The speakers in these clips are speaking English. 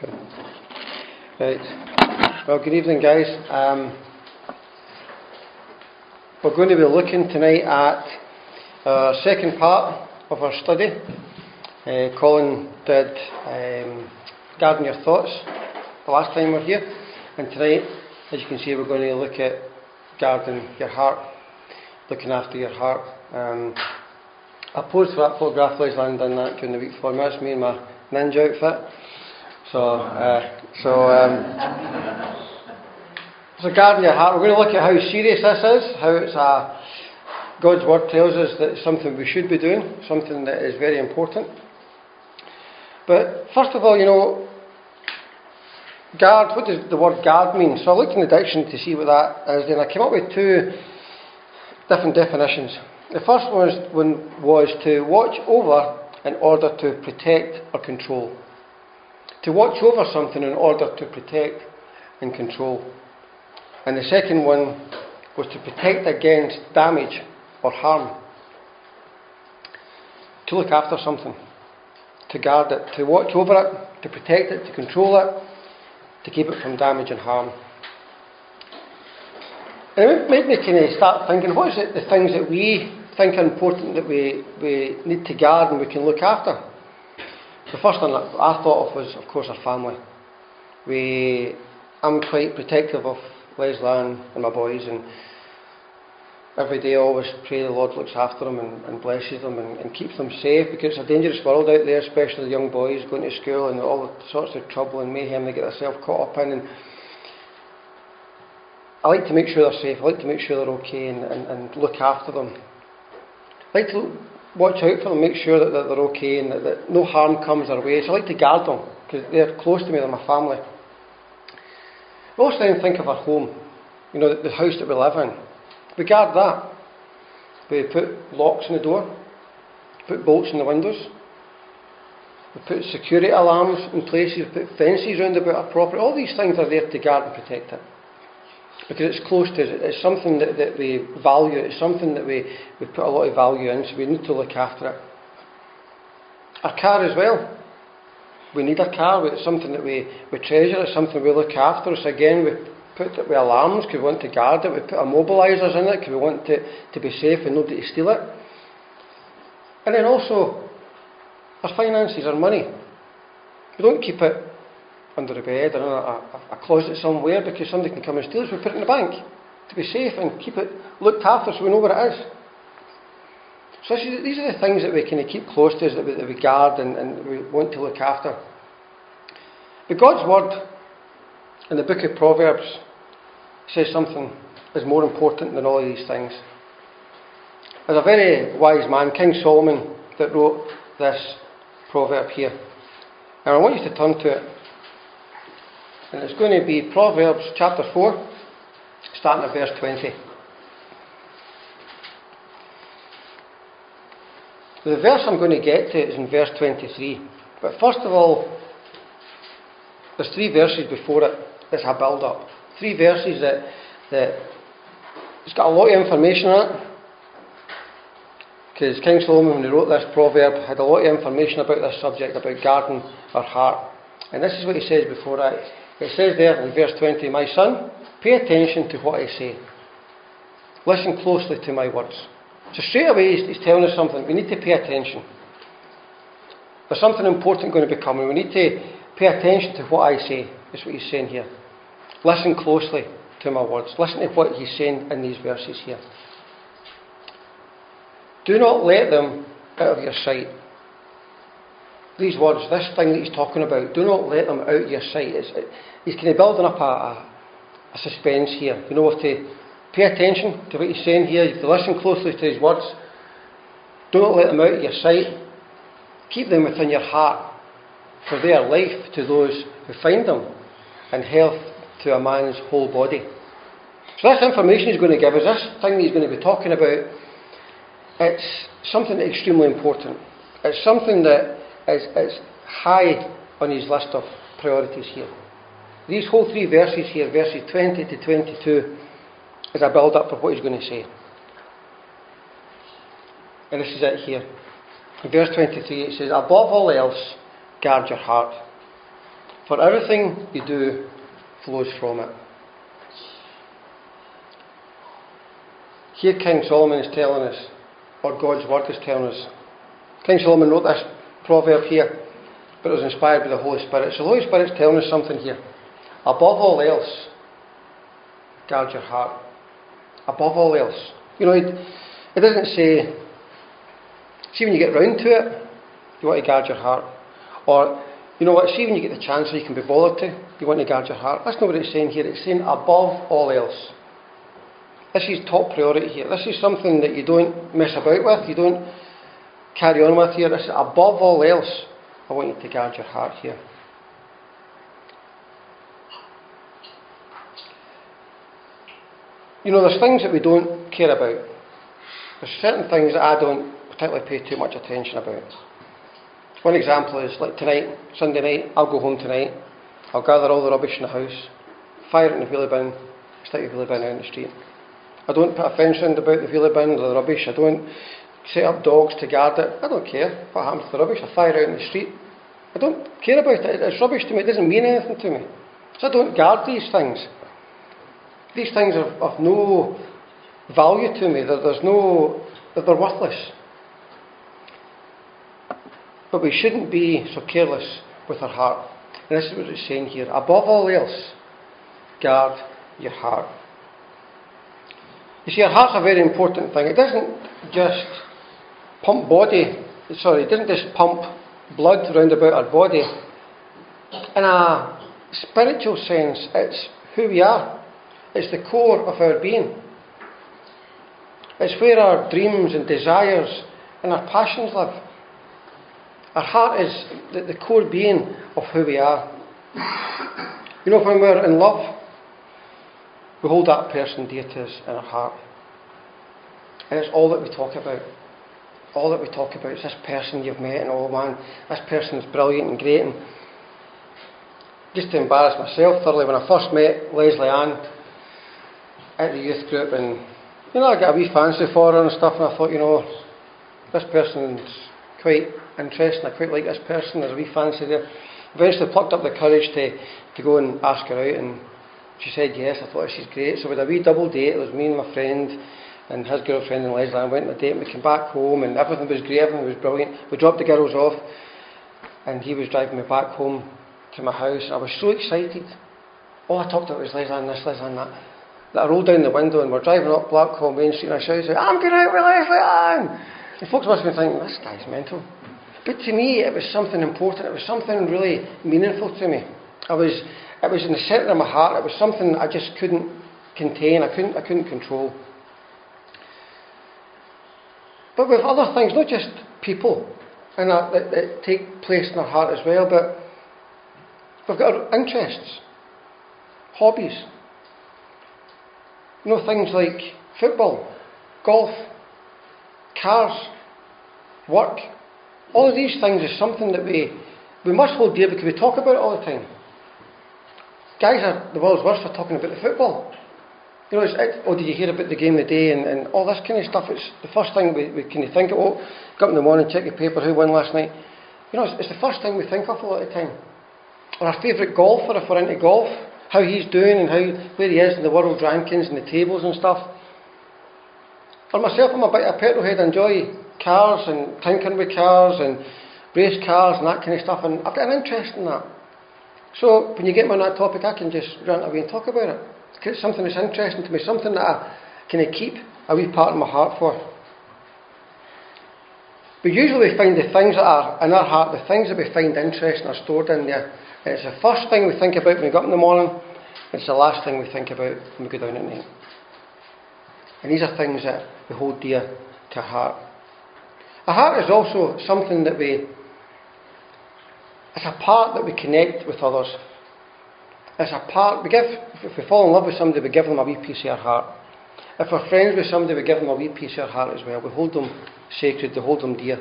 Okay. Right. Well, good evening, guys. Um, we're going to be looking tonight at our second part of our study. Uh, Colin did um, Guarding Your Thoughts the last time we were here, and tonight, as you can see, we're going to look at Guarding Your Heart, looking after your heart. Um, I posed for that photograph, Liz Land that during the week for me. That's me in my ninja outfit. So, uh, so, um, so garden your heart. We're going to look at how serious this is, how it's a, God's word tells us that it's something we should be doing, something that is very important. But first of all, you know, guard, what does the word guard mean? So I looked in the dictionary to see what that is, and I came up with two different definitions. The first one was to watch over in order to protect or control to watch over something in order to protect and control. And the second one was to protect against damage or harm. To look after something, to guard it, to watch over it, to protect it, to control it, to keep it from damage and harm. And it made me kind of start thinking what is it, the things that we think are important that we, we need to guard and we can look after? The first thing that I thought of was, of course, our family. We, I'm quite protective of Leslie and my boys, and every day I always pray the Lord looks after them and, and blesses them and, and, keeps them safe because it's a dangerous world out there, especially the young boys going to school and all the sorts of trouble and mayhem they get themselves caught up in. And I like to make sure they're safe, I like to make sure they're okay and, and, and look after them. I like to watch out for them, make sure that, that they're okay and that, that, no harm comes their way. So I like to guard them because they're close to me, they're my family. We also then think of our home, you know, the, the house that we live in. We guard that. We put locks on the door, put bolts in the windows, we put security alarms in places, we put fences around about our property. All these things are there to guard and protect it because it's close to us. It's something that, that we value. It's something that we, we put a lot of value in, so we need to look after it. Our car as well. We need a car. It's something that we, we treasure. It's something we look after. So again, we put it with alarms because we want to guard it. We put immobilisers in it because we want it to be safe and nobody to steal it. And then also, our finances, our money. We don't keep it under a bed or in a, a, a, closet somewhere because somebody can come and steal it. So we put it in the bank to be safe and keep it looked after so we know where it is. So is, these are the things that we kind of keep close to us, that we, that we guard and, and we want to look after. But God's word in the book of Proverbs says something is more important than all of these things. There's a very wise man, King Solomon, that wrote this proverb here. And I want you to turn to it. And it's going to be Proverbs chapter 4, starting at verse 20. The verse I'm going to get to is in verse 23. But first of all, there's three verses before it. It's a build up. Three verses that, that it's got a lot of information in it. Because King Solomon, when he wrote this proverb, had a lot of information about this subject, about guarding our heart. And this is what he says before that. It says there in verse 20, My son, pay attention to what I say. Listen closely to my words. So straight away he's, he's telling us something. We need to pay attention. There's something important going to be coming. We need to pay attention to what I say. That's what he's saying here. Listen closely to my words. Listen to what he's saying in these verses here. Do not let them out of your sight these words, this thing that he's talking about, do not let them out of your sight. It's, it, he's kind of building up a, a, a, suspense here. You know, what to pay attention to what he's saying here, if you listen closely to his words. Do not let them out of your sight. Keep them within your heart, for they are life to those who find them, and health to a man's whole body. So this information he's going to give us, this thing that he's going to be talking about, it's something extremely important. It's something that is, is high on his list of priorities here. These whole three verses here, verses 20 to 22, is a build up for what he's going to say. And this is it here. In verse 23, it says, Above all else, guard your heart, For everything you do flows from it. Here, King Solomon is telling us, or God's Word is telling us. King Solomon wrote this proverb here, but it was inspired by the Holy Spirit. So the Holy Spirit's telling us something here. Above all else, guard your heart. Above all else. You know, it, it doesn't say, see when you get round to it, you want to guard your heart. Or, you know what, see when you get the chance or you can be bothered to, you want to guard your heart. That's not what it's saying here. It's saying above all else. This is top priority here. This is something that you don't mess about with, you don't carry on with here. This is above all else. I want you to guard your heart here. You know, there's things that we don't care about. There's certain things that I don't particularly pay too much attention about. One example is like tonight, Sunday night, I'll go home tonight, I'll gather all the rubbish in the house, fire it in the wheelie bin, stick the wheelie bin out in the street. I don't put a fence around about the wheelie bin or the rubbish. I don't set up dogs to guard it. I don't care what happens to the rubbish. I fire out in the street. I don't care about it. It's rubbish to me. It doesn't mean anything to me. So I don't guard these things. These things are of no value to me. That There's no, that they're worthless. But we shouldn't be so careless with our heart. And this is what it's saying here. Above all else, guard your heart. You see, our heart's a very important thing. It doesn't just pump body, sorry, it doesn't just pump blood round about our body. In a spiritual sense, it's who we are, it's the core of our being. It's where our dreams and desires and our passions live. Our heart is the, the core being of who we are. You know, when we're in love, we hold that person dear to us in our heart. And it's all that we talk about. All that we talk about is this person you've met, and oh man, this person's brilliant and great. And just to embarrass myself thoroughly, when I first met Leslie Ann at the youth group, and you know, I got a wee fancy for her and stuff, and I thought, you know, this person's quite interesting. I quite like this person. There's a wee fancy there. Eventually, plucked up the courage to, to go and ask her out, and she said yes. I thought oh, she's great. So we a wee double date. It was me and my friend and his girlfriend and Leslie. And went on a date. And we came back home, and everything was great. Everything was brilliant. We dropped the girls off, and he was driving me back home to my house. and I was so excited. All I talked about was Leslie and this, Leslie and that. That I rolled down the window and we're driving up Blackhall Main Street and I shouted, I'm going out with Leslie Ann! And folks must have been thinking, this guy's mental. But to me, it was something important. It was something really meaningful to me. I was, it was in the centre of my heart. It was something I just couldn't contain. I couldn't, I couldn't control. But with other things, not just people, and that, that, that take place in our heart as well, but we've got our interests, hobbies. You know, things like football, golf, cars, work. All of these things is something that we, we must hold dear because we talk about it all the time. Guys are the world's worst for talking about the football. You know, it's, it, oh, did you hear about the game of the day and, and all this kind of stuff? It's the first thing we, we think of. Oh, get up in the morning, check your paper, who won last night. You know, it's, it's the first thing we think of a lot of the time. Or our favourite golfer, if we're into golf, how he's doing and how where he is in the world rankings and the tables and stuff. For myself, I'm a bit of a petrol head. I enjoy cars and tinkering with cars and race cars and that kind of stuff, and I've got an interest in that. So when you get me on that topic, I can just rant away and talk about it. Something that's interesting to me, something that I kind of keep a wee part of my heart for. But usually we find the things that are in our heart, the things that we find interesting are stored in there. And it's the first thing we think about when we get up in the morning, it's the last thing we think about when we go down at night. And these are things that we hold dear to our heart. A heart is also something that we, it's a part that we connect with others. It's a part, we give, if we fall in love with somebody, we give them a wee piece of our heart. If we're friends with somebody, we give them a wee piece of our heart as well. We hold them sacred, we hold them dear.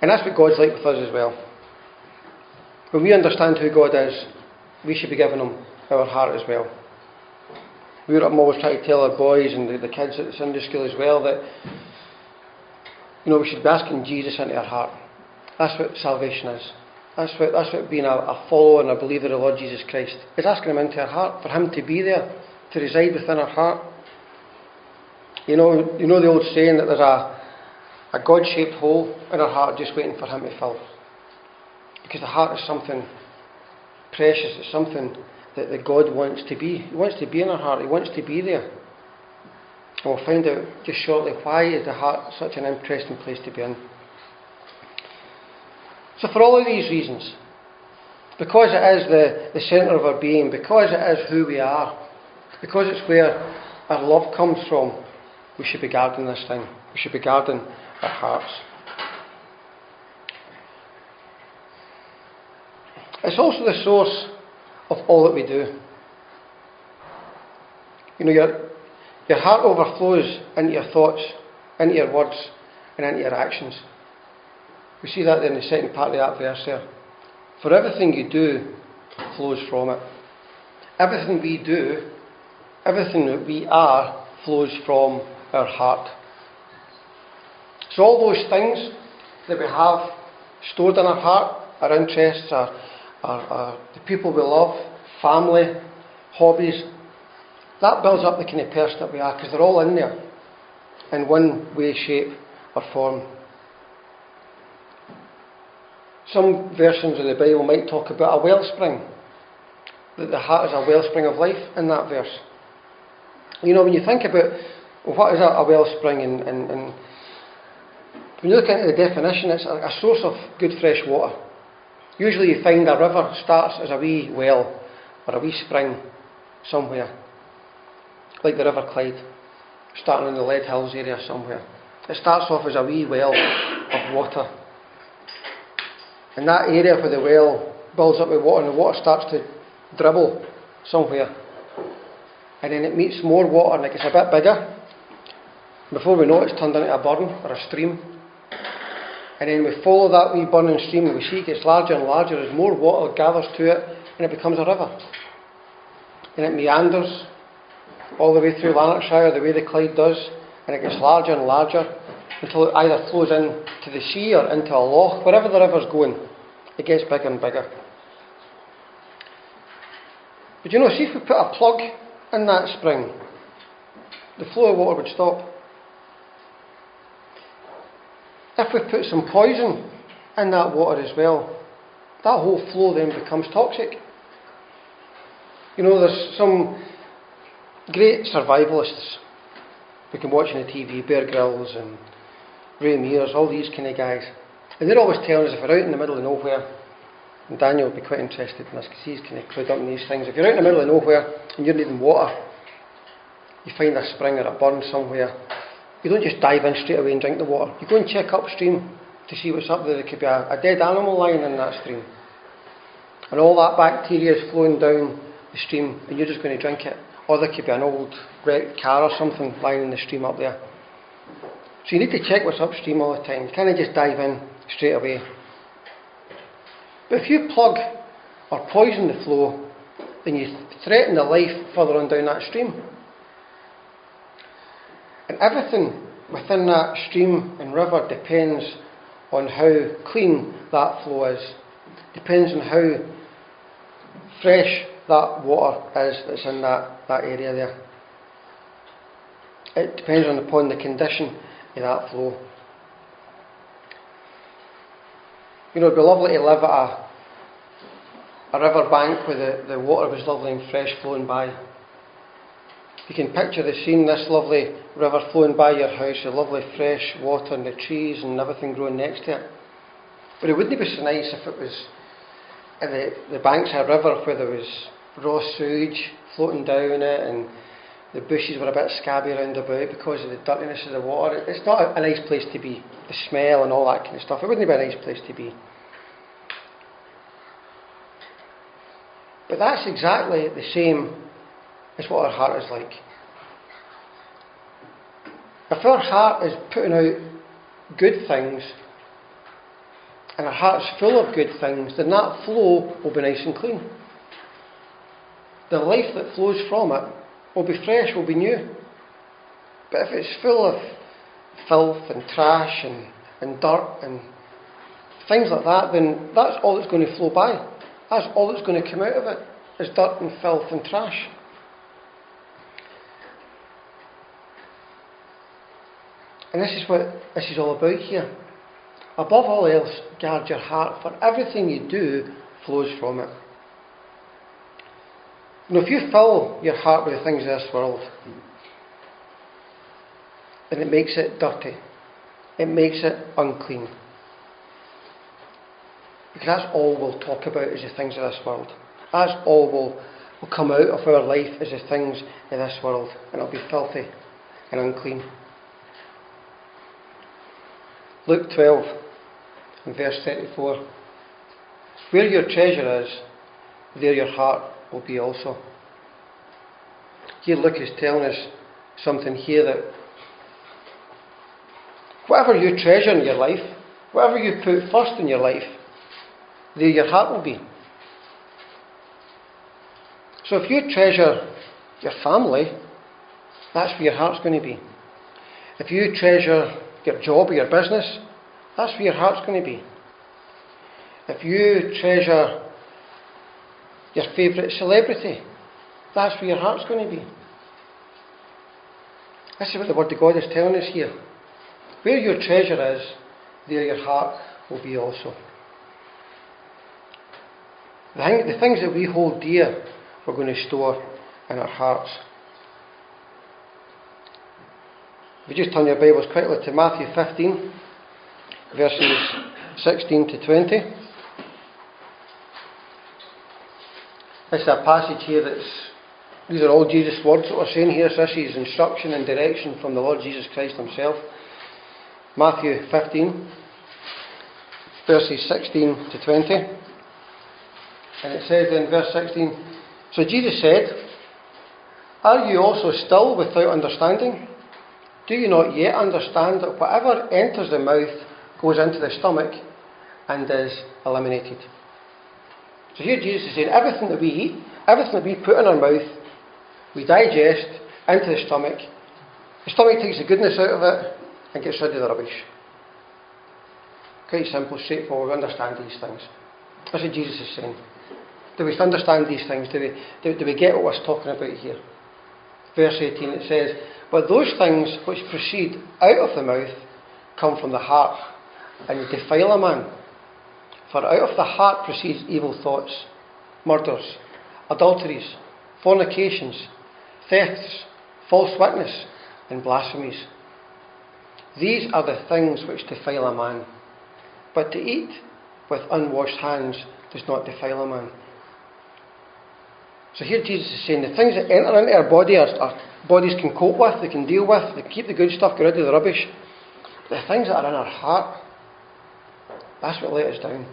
And that's what God's like with us as well. When we understand who God is, we should be giving Him our heart as well. We are always trying to tell our boys and the, the kids at Sunday school as well that you know we should be asking Jesus into our heart. That's what salvation is. That's what, that's what being a, a follower and a believer of the Lord Jesus Christ is asking Him into our heart, for Him to be there, to reside within our heart. You know, you know the old saying that there's a, a God shaped hole in our heart just waiting for Him to fill. Because the heart is something precious, it's something that, that God wants to be. He wants to be in our heart, He wants to be there. And we'll find out just shortly why is the heart such an interesting place to be in. So, for all of these reasons, because it is the, the centre of our being, because it is who we are, because it's where our love comes from, we should be guarding this thing. We should be guarding our hearts. It's also the source of all that we do. You know, your, your heart overflows into your thoughts, into your words, and into your actions. We see that in the second part of that verse there. For everything you do flows from it. Everything we do, everything that we are, flows from our heart. So, all those things that we have stored in our heart, our interests, our, our, our, the people we love, family, hobbies, that builds up the kind of person that we are because they're all in there in one way, shape, or form. Some versions of the Bible might talk about a wellspring, that the heart is a wellspring of life in that verse. You know, when you think about well, what is a, a wellspring, and, and, and, when you look into the definition, it's a, a source of good fresh water. Usually, you find a river starts as a wee well or a wee spring somewhere, like the River Clyde, starting in the Leadhills area somewhere. It starts off as a wee well of water in that area where the well builds up with water and the water starts to dribble somewhere, and then it meets more water and it gets a bit bigger. Before we know it, it's turned into a burn or a stream. And then we follow that wee burning stream and we see it gets larger and larger as more water gathers to it and it becomes a river. And it meanders all the way through Lanarkshire the way the Clyde does, and it gets larger and larger until it either flows into the sea or into a loch, wherever the river's going, it gets bigger and bigger. But you know, see if we put a plug in that spring, the flow of water would stop. If we put some poison in that water as well, that whole flow then becomes toxic. You know, there's some great survivalists we can watch on the TV, Bear Grylls and Ray Mears, all these kind of guys. And they're always telling us if we're out in the middle of nowhere, and Daniel would be quite interested in this because he's kind of clued up in these things. If you're out in the middle of nowhere and you're needing water, you find a spring or a burn somewhere, you don't just dive in straight away and drink the water. You go and check upstream to see what's up there. There could be a, a dead animal lying in that stream. And all that bacteria is flowing down the stream and you're just going to drink it. Or there could be an old wrecked car or something lying in the stream up there. So you need to check what's upstream all the time. You can't just dive in straight away. But if you plug or poison the flow, then you threaten the life further on down that stream. And everything within that stream and river depends on how clean that flow is. Depends on how fresh that water is that's in that, that area there. It depends on upon the condition in that flow. You know, it'd be lovely to live at a, a river bank where the, the water was lovely and fresh flowing by. You can picture the scene, this lovely river flowing by your house, the lovely fresh water and the trees and everything growing next to it. But it wouldn't be so nice if it was in the, the banks of a river where there was raw sewage floating down it and the bushes were a bit scabby around about because of the dirtiness of the water. It's not a, a nice place to be. The smell and all that kind of stuff. It wouldn't be a nice place to be. But that's exactly the same as what our heart is like. If our heart is putting out good things, and our heart's full of good things, then that flow will be nice and clean. The life that flows from it will be fresh, will be new. But if it's full of filth and trash and, and dirt and things like that, then that's all that's going to flow by. That's all that's going to come out of it is dirt and filth and trash. And this is what this is all about here. Above all else, guard your heart, for everything you do flows from it. You know, if you fill your heart with the things of this world, then it makes it dirty. It makes it unclean. Because that's all we'll talk about is the things of this world. That's all will will come out of our life is the things of this world. And it'll be filthy and unclean. Luke 12 and verse 34. Where your treasure is, there your heart will be also. Here Luke is telling us something here that whatever you treasure in your life, whatever you put first in your life, there your heart will be. So if you treasure your family, that's where your heart's going to be. If you treasure your job or your business, that's where your heart's going to be. If you treasure your favourite celebrity, that's where your heart's going to be. This is what the Word of God is telling us here. Where your treasure is, there your heart will be also. The, thing, the things that we hold dear, we're going to store in our hearts. If you just turn your Bibles quickly to Matthew 15, verses 16 to 20. Is a passage here that's, these are all Jesus' words that we're saying here. So this is instruction and direction from the Lord Jesus Christ Himself. Matthew 15, verses 16 to 20. And it says in verse 16 So Jesus said, Are you also still without understanding? Do you not yet understand that whatever enters the mouth goes into the stomach and is eliminated? So here Jesus is saying everything that we eat, everything that we put in our mouth, we digest into the stomach. The stomach takes the goodness out of it and gets rid of the rubbish. Quite simple, straightforward. We understand these things. That's what Jesus is saying. Do we understand these things? Do we, do, do we get what we're talking about here? Verse 18 it says, But those things which proceed out of the mouth come from the heart and defile a man. For out of the heart proceeds evil thoughts, murders, adulteries, fornications, thefts, false witness, and blasphemies. These are the things which defile a man. But to eat with unwashed hands does not defile a man. So here Jesus is saying the things that enter into our body, our, bodies can cope with, they can deal with, they keep the good stuff, get rid of the rubbish. The things that are in our heart, that's what let us down.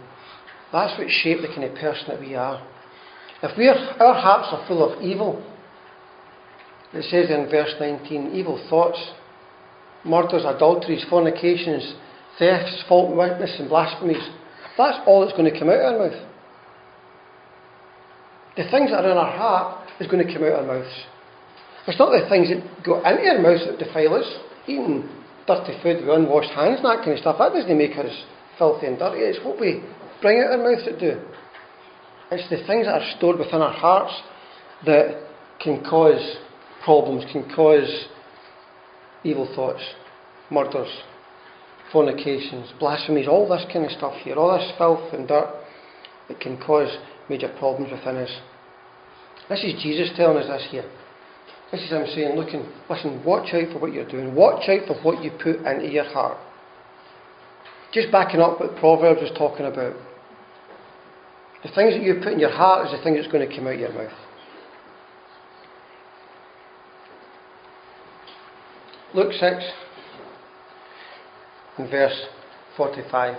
That's what shape the kind of person that we are. If we are, our hearts are full of evil, it says in verse 19, evil thoughts, murders, adulteries, fornications, thefts, false witness, and blasphemies. That's all that's going to come out of our mouth. The things that are in our heart is going to come out of our mouths. It's not the things that go into our mouths that defile us. Eating dirty food with unwashed hands and that kind of stuff, that doesn't make us filthy and dirty. It's what we bring out our mouths that do. It's the things that are stored within our hearts that can cause problems, can cause evil thoughts, murders, fornications, blasphemies, all this kind of stuff here, all this filth and dirt that can cause major problems within us. This is Jesus telling us this here. This is him saying, looking, listen, watch out for what you're doing. Watch out for what you put into your heart. Just backing up what Proverbs was talking about. The things that you put in your heart is the thing that's going to come out of your mouth. Luke 6 and verse 45.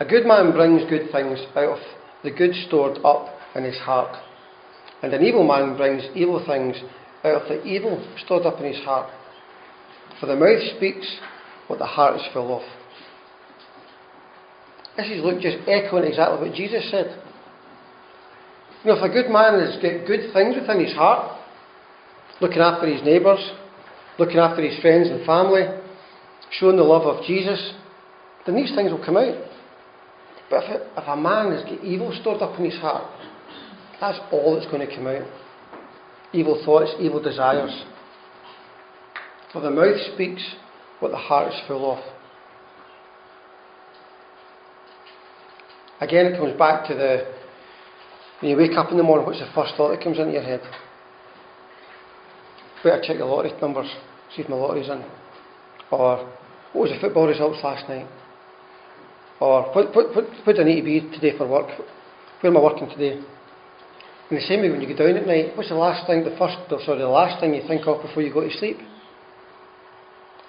A good man brings good things out of the good stored up in his heart, and an evil man brings evil things out of the evil stored up in his heart. For the mouth speaks what the heart is full of. This is Luke just echoing exactly what Jesus said. You know, if a good man has got good things within his heart, looking after his neighbours, looking after his friends and family, showing the love of Jesus, then these things will come out. But if, if a man has got evil stored up in his heart, that's all that's going to come out. Evil thoughts, evil desires. For the mouth speaks what the heart is full of. Again, it comes back to the when you wake up in the morning, what's the first thought that comes into your head? Better check the lottery numbers, see if my lottery's in. Or what was the football results last night? Or what, what, what, what do I need to be today for work? Where am I working today? In the same way, when you go down at night, what's the last thing, the first, oh, sorry, the last thing you think of before you go to sleep?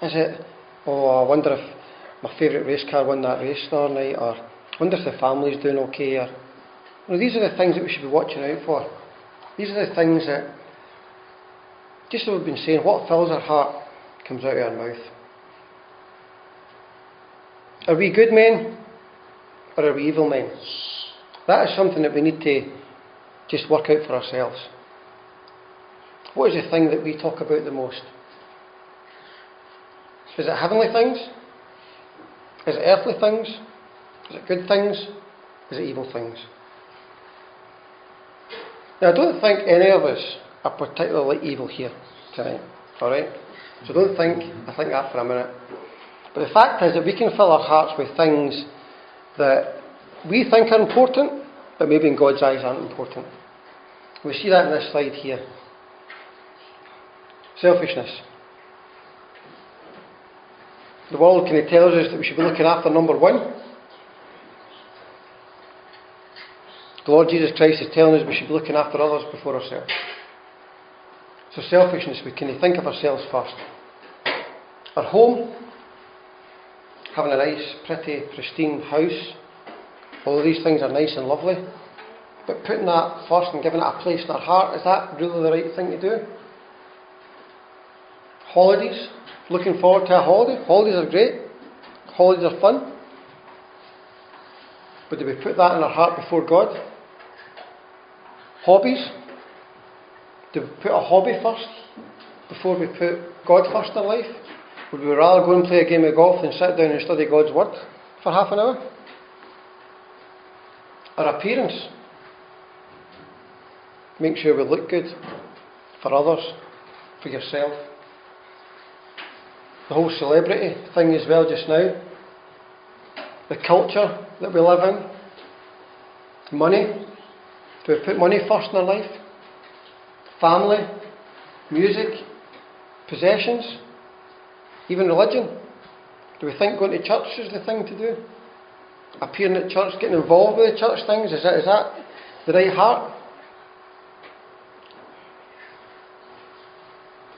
Is it, oh, I wonder if my favourite race car won that race the other night, or I wonder if the family's doing okay, or you know, these are the things that we should be watching out for. These are the things that, just as we've been saying, what fills our heart comes out of our mouth. Are we good men or are we evil men? That is something that we need to just work out for ourselves. What is the thing that we talk about the most? Is it heavenly things? Is it earthly things? Is it good things? Is it evil things? Now, I don't think any of us are particularly evil here tonight, alright? So don't think, I think that for a minute. But the fact is that we can fill our hearts with things that we think are important, but maybe in God's eyes aren't important. We see that in this slide here. Selfishness. The world kind of tells us that we should be looking after number one. The Lord Jesus Christ is telling us we should be looking after others before ourselves. So, selfishness, we can think of ourselves first. Our home, having a nice, pretty, pristine house, all these things are nice and lovely. But putting that first and giving it a place in our heart, is that really the right thing to do? Holidays, looking forward to a holiday. Holidays are great, holidays are fun. But do we put that in our heart before God? Hobbies? Do we put a hobby first before we put God first in life? Would we rather go and play a game of golf than sit down and study God's Word for half an hour? Our appearance. Make sure we look good for others, for yourself. The whole celebrity thing as well just now. The culture that we live in. Money. Do we put money first in our life? Family, music, possessions, even religion? Do we think going to church is the thing to do? Appearing at church, getting involved with the church things, is that, is that the right heart?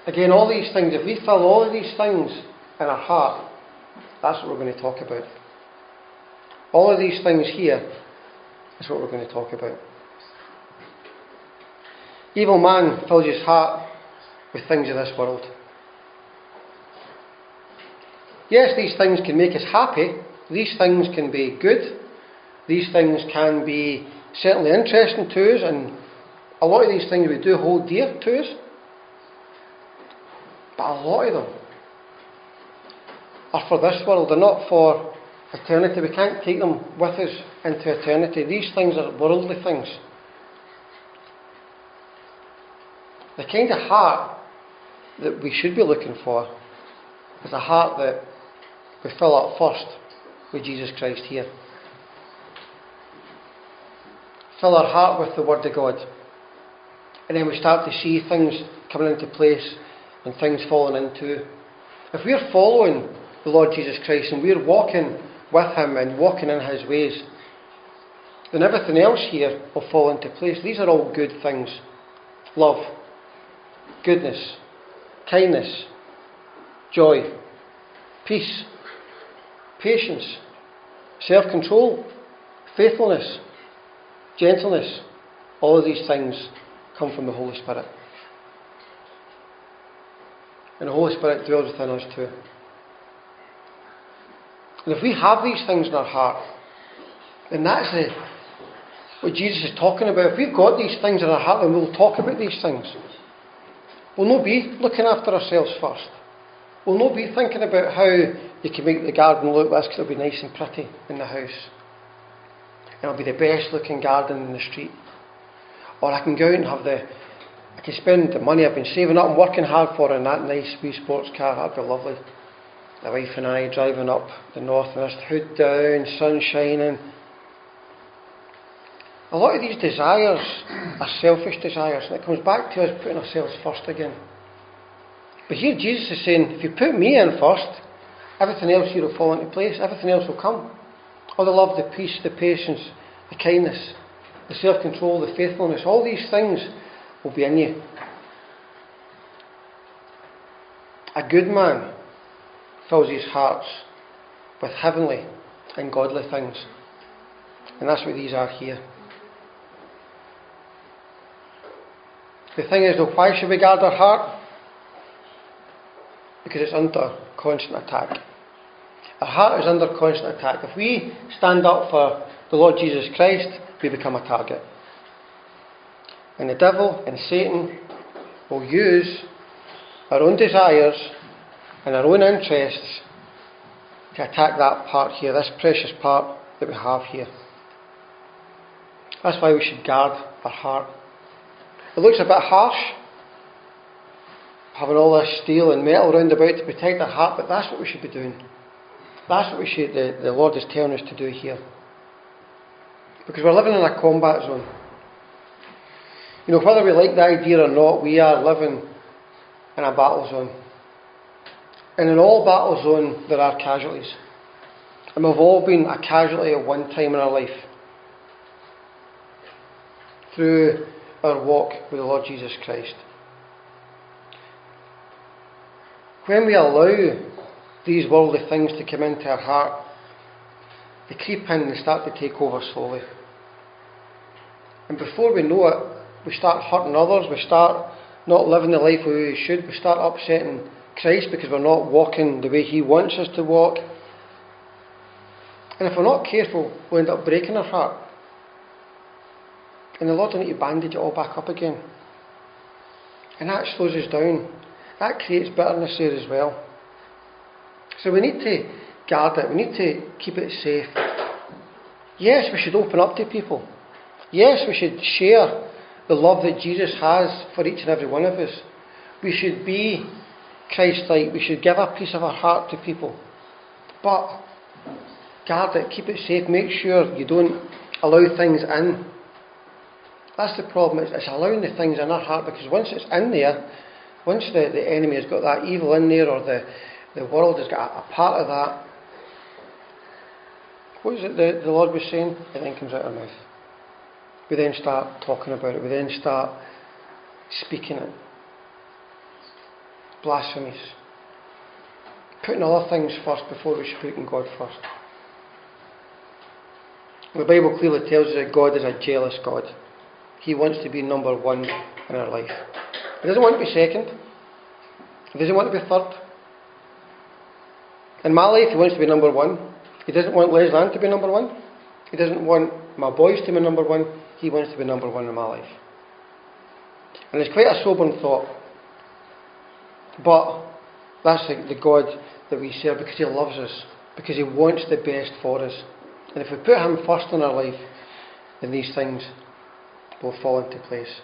Again, all these things, if we fill all of these things in our heart, that's what we're going to talk about. All of these things here is what we're going to talk about. Evil man fills his heart with things of this world. Yes, these things can make us happy. These things can be good. These things can be certainly interesting to us, and a lot of these things we do hold dear to us. But a lot of them are for this world, they're not for eternity. We can't take them with us into eternity. These things are worldly things. The kind of heart that we should be looking for is a heart that we fill up first with Jesus Christ here. Fill our heart with the Word of God. And then we start to see things coming into place and things falling into. If we're following the Lord Jesus Christ and we're walking with Him and walking in His ways, then everything else here will fall into place. These are all good things. Love, goodness, kindness, joy, peace, patience, self control, faithfulness, gentleness. All of these things come from the Holy Spirit. And the Holy Spirit dwells within us too. And if we have these things in our heart, then that's the, what Jesus is talking about. If we've got these things in our heart, then we'll talk about these things. We'll not be looking after ourselves first. We'll not be thinking about how you can make the garden look this because it'll be nice and pretty in the house. it'll be the best looking garden in the street. Or I can go out and have the, I can spend the money I've been saving up and working hard for in that nice wee sports car. That'd be lovely. The wife and I driving up the north and hood down, sun shining. A lot of these desires are selfish desires, and it comes back to us putting ourselves first again. But here Jesus is saying, if you put me in first, everything else here will fall into place, everything else will come. All the love, the peace, the patience, the kindness, the self control, the faithfulness, all these things will be in you. A good man fills his hearts with heavenly and godly things. And that's what these are here. The thing is, though, why should we guard our heart? Because it's under constant attack. Our heart is under constant attack. If we stand up for the Lord Jesus Christ, we become a target. And the devil and Satan will use our own desires and our own interests to attack that part here, this precious part that we have here. That's why we should guard our heart. It looks a bit harsh, having all this steel and metal round about to protect our heart, but that's what we should be doing. That's what we should, the, the Lord is telling us to do here. Because we're living in a combat zone. You know, whether we like the idea or not, we are living in a battle zone. And in all battle zones, there are casualties. And we've all been a casualty at one time in our life. Through our walk with the Lord Jesus Christ. When we allow these worldly things to come into our heart, they creep in and they start to take over slowly. And before we know it, we start hurting others, we start not living the life we should, we start upsetting Christ because we're not walking the way He wants us to walk. And if we're not careful, we'll end up breaking our heart. And the Lord will need to bandage it all back up again. And that slows us down. That creates bitterness there as well. So we need to guard it, we need to keep it safe. Yes, we should open up to people. Yes, we should share the love that Jesus has for each and every one of us. We should be Christ like. We should give a piece of our heart to people. But guard it, keep it safe, make sure you don't allow things in. That's the problem, it's, it's allowing the things in our heart because once it's in there, once the, the enemy has got that evil in there or the, the world has got a, a part of that, what is it the, the Lord was saying? It then comes out of our mouth. We then start talking about it, we then start speaking it. Blasphemies. Putting other things first before we speak in God first. The Bible clearly tells us that God is a jealous God. He wants to be number one in our life. He doesn't want to be second. He doesn't want to be third. In my life, he wants to be number one. He doesn't want Leslie Ann to be number one. He doesn't want my boys to be number one. He wants to be number one in my life. And it's quite a sobering thought. But that's the, the God that we serve because He loves us, because He wants the best for us. And if we put Him first in our life, then these things will fall into place.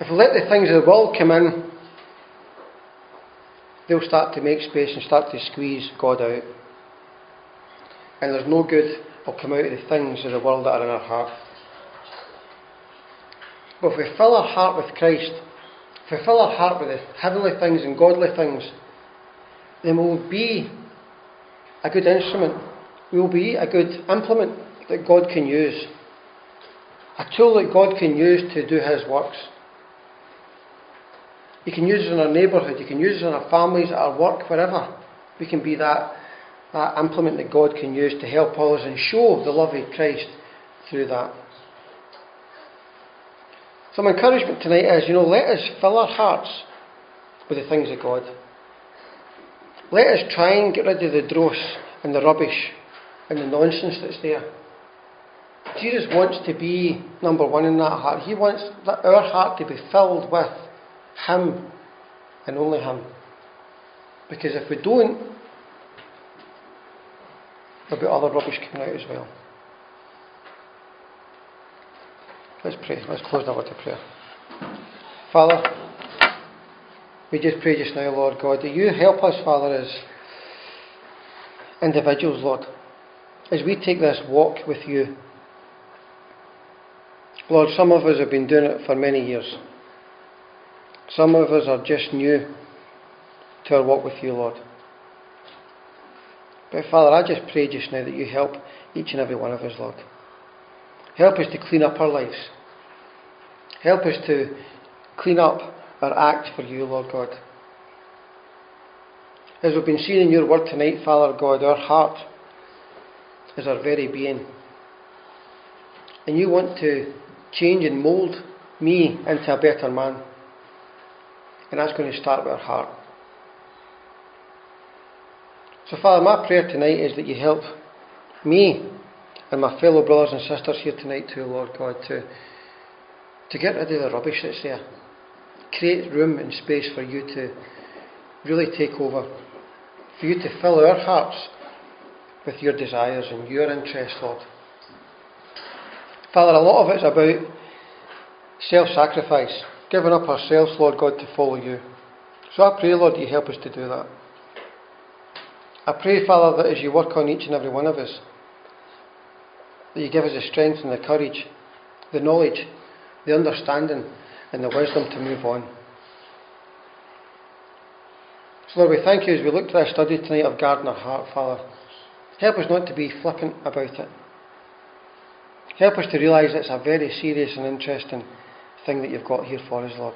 If we let the things of the world come in, they'll start to make space and start to squeeze God out. And there's no good will come out of the things of the world that are in our heart. But if we fill our heart with Christ, if we fill our heart with the heavenly things and godly things, then we'll be a good instrument. We will be a good implement that God can use. A tool that God can use to do His works. He can use it in our neighbourhood, He can use it in our families, at our work, wherever. We can be that that implement that God can use to help others and show the love of Christ through that. Some encouragement tonight is, you know, let us fill our hearts with the things of God. Let us try and get rid of the dross and the rubbish and the nonsense that's there. Jesus wants to be number one in that heart. He wants our heart to be filled with Him and only Him. Because if we don't, there'll be other rubbish coming out as well. Let's pray. Let's close now with a prayer. Father, we just pray just now, Lord God, that you help us, Father, as individuals, Lord, as we take this walk with you. Lord, some of us have been doing it for many years. Some of us are just new to our walk with you, Lord. But Father, I just pray just now that you help each and every one of us, Lord. Help us to clean up our lives. Help us to clean up our act for you, Lord God. As we've been seeing in your word tonight, Father God, our heart is our very being. And you want to change and mould me into a better man. And that's going to start with our heart. So, Father, my prayer tonight is that you help me and my fellow brothers and sisters here tonight, too, Lord God, to, to get rid of the rubbish that's there. Create room and space for you to really take over, for you to fill our hearts with your desires and your interests, Lord. Father, a lot of it's about self sacrifice, giving up ourselves, Lord God, to follow you. So I pray, Lord, you help us to do that. I pray, Father, that as you work on each and every one of us, that you give us the strength and the courage, the knowledge, the understanding, and the wisdom to move on. So, Lord, we thank you as we look to our study tonight of Guarding Your Heart, Father. Help us not to be flippant about it. Help us to realise it's a very serious and interesting thing that you've got here for us, Lord.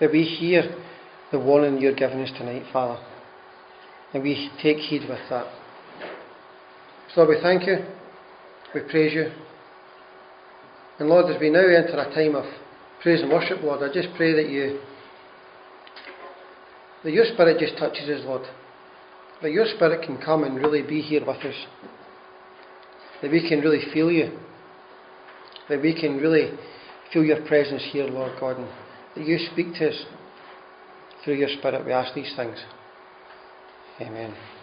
That we hear the warning you're giving us tonight, Father. And we take heed with that. So, Lord, we thank you. We praise you. And Lord, as we now enter a time of praise and worship, Lord, I just pray that you, that your Spirit just touches us, Lord. That your Spirit can come and really be here with us. That we can really feel you. That we can really feel your presence here, Lord God. And that you speak to us through your Spirit, we ask these things. Amen.